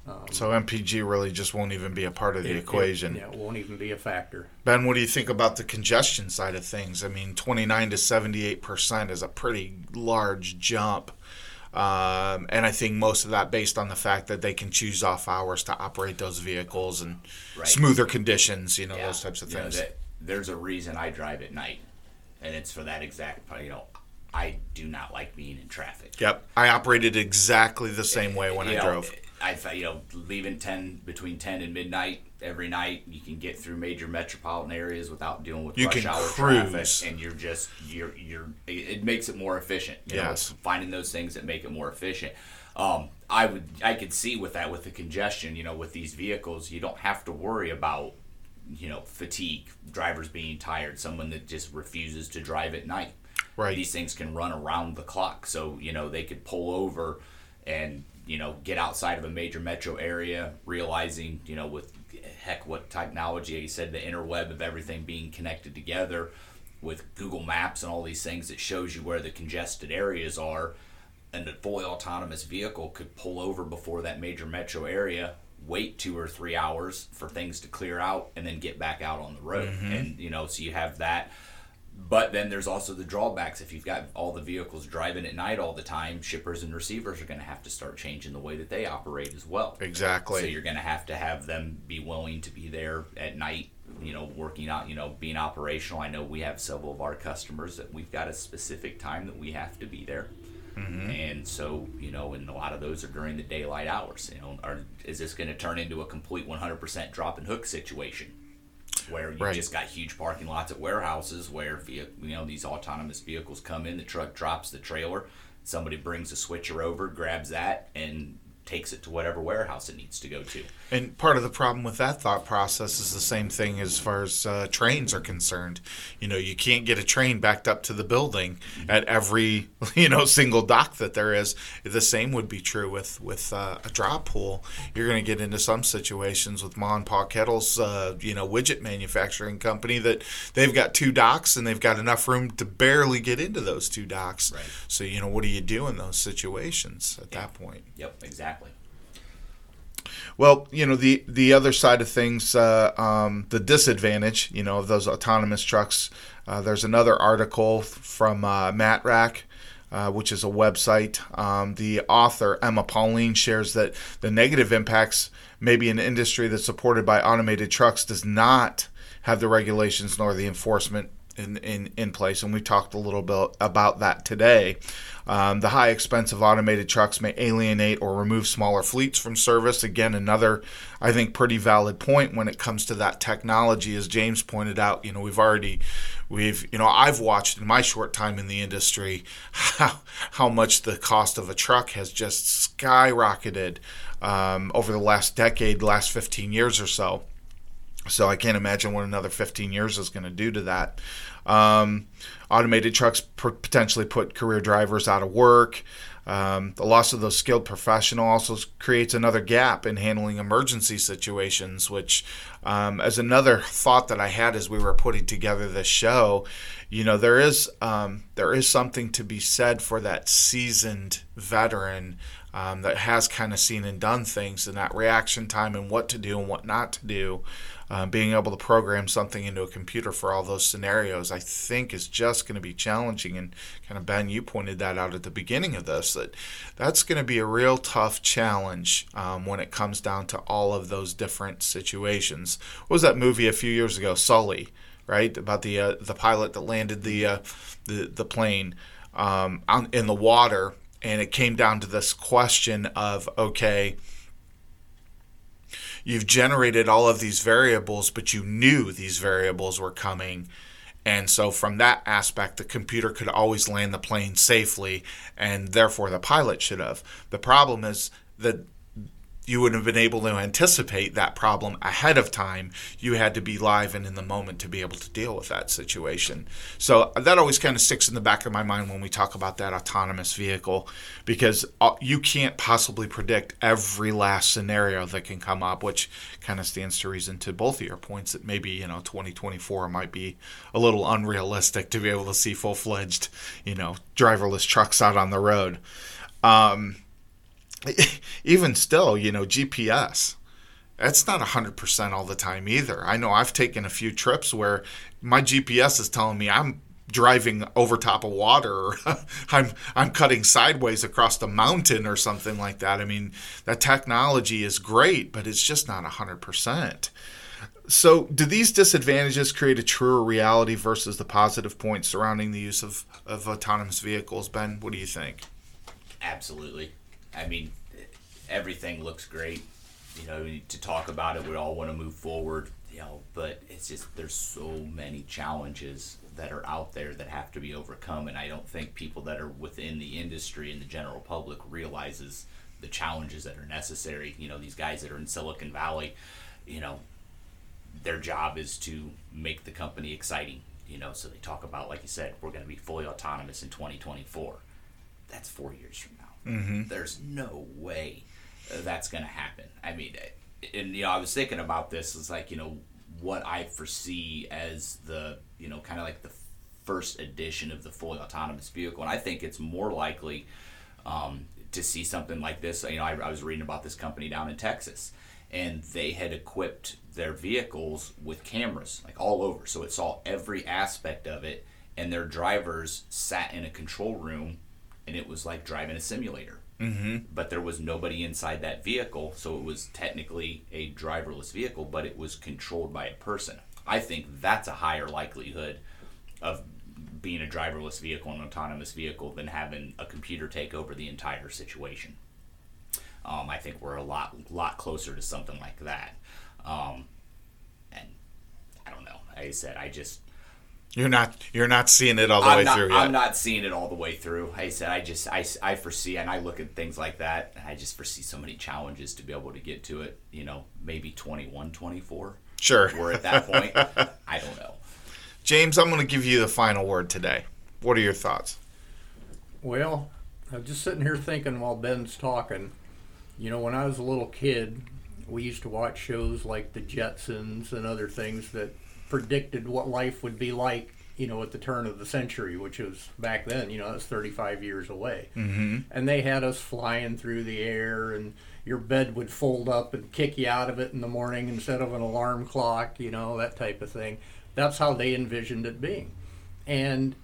Um, so MPG really just won't even be a part of the it, equation. It, yeah, it won't even be a factor. Ben, what do you think about the congestion side of things? I mean, 29 to 78 percent is a pretty large jump. Um, and I think most of that based on the fact that they can choose off hours to operate those vehicles and right. smoother conditions, you know, yeah. those types of things. You know, there's a reason I drive at night, and it's for that exact, you know, I do not like being in traffic. Yep, I operated exactly the same way when you I know, drove. I thought you know leaving ten between ten and midnight every night. You can get through major metropolitan areas without dealing with you rush hour cruise. traffic, and you're just you're you're it makes it more efficient. You yes, know, finding those things that make it more efficient. Um, I would I could see with that with the congestion. You know, with these vehicles, you don't have to worry about you know fatigue, drivers being tired, someone that just refuses to drive at night. Right. These things can run around the clock, so you know they could pull over and you know, get outside of a major metro area, realizing, you know, with heck, what technology, he said, the interweb of everything being connected together with Google Maps and all these things that shows you where the congested areas are. And a fully autonomous vehicle could pull over before that major metro area, wait two or three hours for things to clear out, and then get back out on the road. Mm-hmm. And, you know, so you have that but then there's also the drawbacks. If you've got all the vehicles driving at night all the time, shippers and receivers are going to have to start changing the way that they operate as well. Exactly. So you're going to have to have them be willing to be there at night, you know, working out, you know, being operational. I know we have several of our customers that we've got a specific time that we have to be there. Mm-hmm. And so, you know, and a lot of those are during the daylight hours. You know, are, is this going to turn into a complete 100% drop and hook situation? Where you right. just got huge parking lots at warehouses where you know these autonomous vehicles come in, the truck drops the trailer, somebody brings a switcher over, grabs that, and takes it to whatever warehouse it needs to go to. And part of the problem with that thought process is the same thing as far as uh, trains are concerned. You know, you can't get a train backed up to the building mm-hmm. at every you know single dock that there is. The same would be true with with uh, a drop pool. You're going to get into some situations with Ma and Pa Kettle's uh, you know widget manufacturing company that they've got two docks and they've got enough room to barely get into those two docks. Right. So you know, what do you do in those situations at that point? Yep, exactly. Well, you know the the other side of things, uh, um, the disadvantage, you know, of those autonomous trucks. Uh, there's another article from uh, Matrack, uh, which is a website. Um, the author Emma Pauline shares that the negative impacts, maybe an industry that's supported by automated trucks, does not have the regulations nor the enforcement in, in, in place, and we talked a little bit about that today. Um, the high expense of automated trucks may alienate or remove smaller fleets from service. Again, another, I think, pretty valid point when it comes to that technology. As James pointed out, you know, we've already, we've, you know, I've watched in my short time in the industry how, how much the cost of a truck has just skyrocketed um, over the last decade, last 15 years or so. So I can't imagine what another 15 years is going to do to that. Um, automated trucks potentially put career drivers out of work. Um, the loss of those skilled professional also creates another gap in handling emergency situations, which, um, as another thought that I had as we were putting together this show, you know, there is um, there is something to be said for that seasoned veteran um, that has kind of seen and done things, and that reaction time and what to do and what not to do uh, being able to program something into a computer for all those scenarios, I think is just going to be challenging. And kind of Ben, you pointed that out at the beginning of this that that's going to be a real tough challenge um, when it comes down to all of those different situations. What was that movie a few years ago, Sully? Right about the uh, the pilot that landed the uh, the the plane um, on, in the water, and it came down to this question of okay you've generated all of these variables, but you knew these variables were coming. And so, from that aspect, the computer could always land the plane safely, and therefore the pilot should have. The problem is that you wouldn't have been able to anticipate that problem ahead of time. You had to be live and in the moment to be able to deal with that situation. So that always kind of sticks in the back of my mind when we talk about that autonomous vehicle because uh, you can't possibly predict every last scenario that can come up, which kind of stands to reason to both of your points that maybe, you know, 2024 might be a little unrealistic to be able to see full fledged, you know, driverless trucks out on the road. Um, even still, you know, GPS, that's not 100% all the time either. I know I've taken a few trips where my GPS is telling me I'm driving over top of water I'm I'm cutting sideways across the mountain or something like that. I mean, that technology is great, but it's just not 100%. So, do these disadvantages create a truer reality versus the positive points surrounding the use of, of autonomous vehicles? Ben, what do you think? Absolutely. I mean, everything looks great. You know, to talk about it, we all want to move forward. You know, but it's just there's so many challenges that are out there that have to be overcome, and I don't think people that are within the industry and the general public realizes the challenges that are necessary. You know, these guys that are in Silicon Valley, you know, their job is to make the company exciting. You know, so they talk about, like you said, we're going to be fully autonomous in 2024. That's four years from now. Mm-hmm. There's no way that's going to happen. I mean, and you know, I was thinking about this. It's like you know what I foresee as the you know kind of like the first edition of the fully autonomous vehicle, and I think it's more likely um, to see something like this. You know, I, I was reading about this company down in Texas, and they had equipped their vehicles with cameras like all over, so it saw every aspect of it, and their drivers sat in a control room and it was like driving a simulator. Mm-hmm. But there was nobody inside that vehicle, so it was technically a driverless vehicle, but it was controlled by a person. I think that's a higher likelihood of being a driverless vehicle and autonomous vehicle than having a computer take over the entire situation. Um, I think we're a lot lot closer to something like that. Um, and I don't know. Like I said, I just you're not you're not seeing it all the I'm way not, through yet. I'm not seeing it all the way through. I said I just I, I foresee and I look at things like that and I just foresee so many challenges to be able to get to it. You know, maybe 21, 24. Sure. We're at that point. I don't know. James, I'm going to give you the final word today. What are your thoughts? Well, I'm just sitting here thinking while Ben's talking. You know, when I was a little kid, we used to watch shows like The Jetsons and other things that predicted what life would be like, you know, at the turn of the century, which was back then, you know, that's 35 years away. Mm-hmm. And they had us flying through the air, and your bed would fold up and kick you out of it in the morning instead of an alarm clock, you know, that type of thing. That's how they envisioned it being. And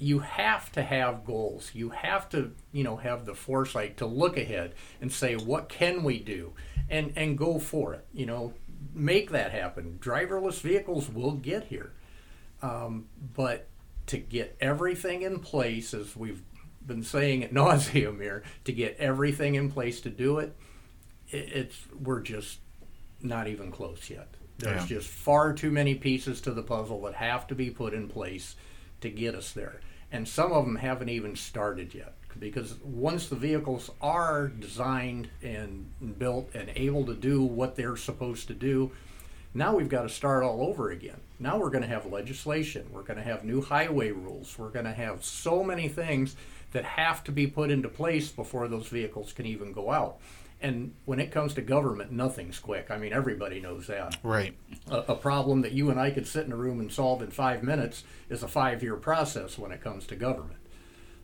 you have to have goals. You have to, you know, have the foresight to look ahead and say, what can we do? And, and go for it. You know, make that happen. Driverless vehicles will get here. Um, but to get everything in place, as we've been saying at nauseum here, to get everything in place to do it, it it's we're just not even close yet. There's Yeah. just far too many pieces to the puzzle that have to be put in place to get us there. And some of them haven't even started yet. Because once the vehicles are designed and built and able to do what they're supposed to do, now we've got to start all over again. Now we're going to have legislation. We're going to have new highway rules. We're going to have so many things that have to be put into place before those vehicles can even go out. And when it comes to government, nothing's quick. I mean, everybody knows that. Right. A, a problem that you and I could sit in a room and solve in five minutes is a five year process when it comes to government.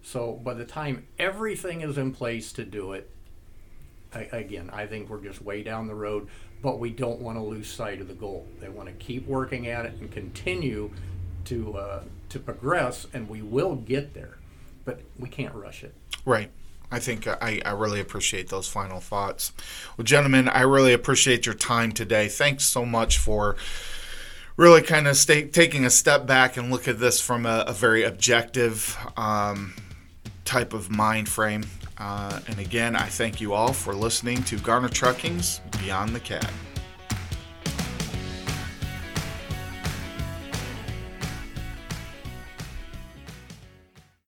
So by the time everything is in place to do it, I, again, I think we're just way down the road, but we don't want to lose sight of the goal. They want to keep working at it and continue to uh, to progress, and we will get there, but we can't rush it. Right. I think I, I really appreciate those final thoughts. Well, gentlemen, I really appreciate your time today. Thanks so much for really kind of stay, taking a step back and look at this from a, a very objective um, type of mind frame. Uh, and again, I thank you all for listening to Garner Trucking's Beyond the Cab.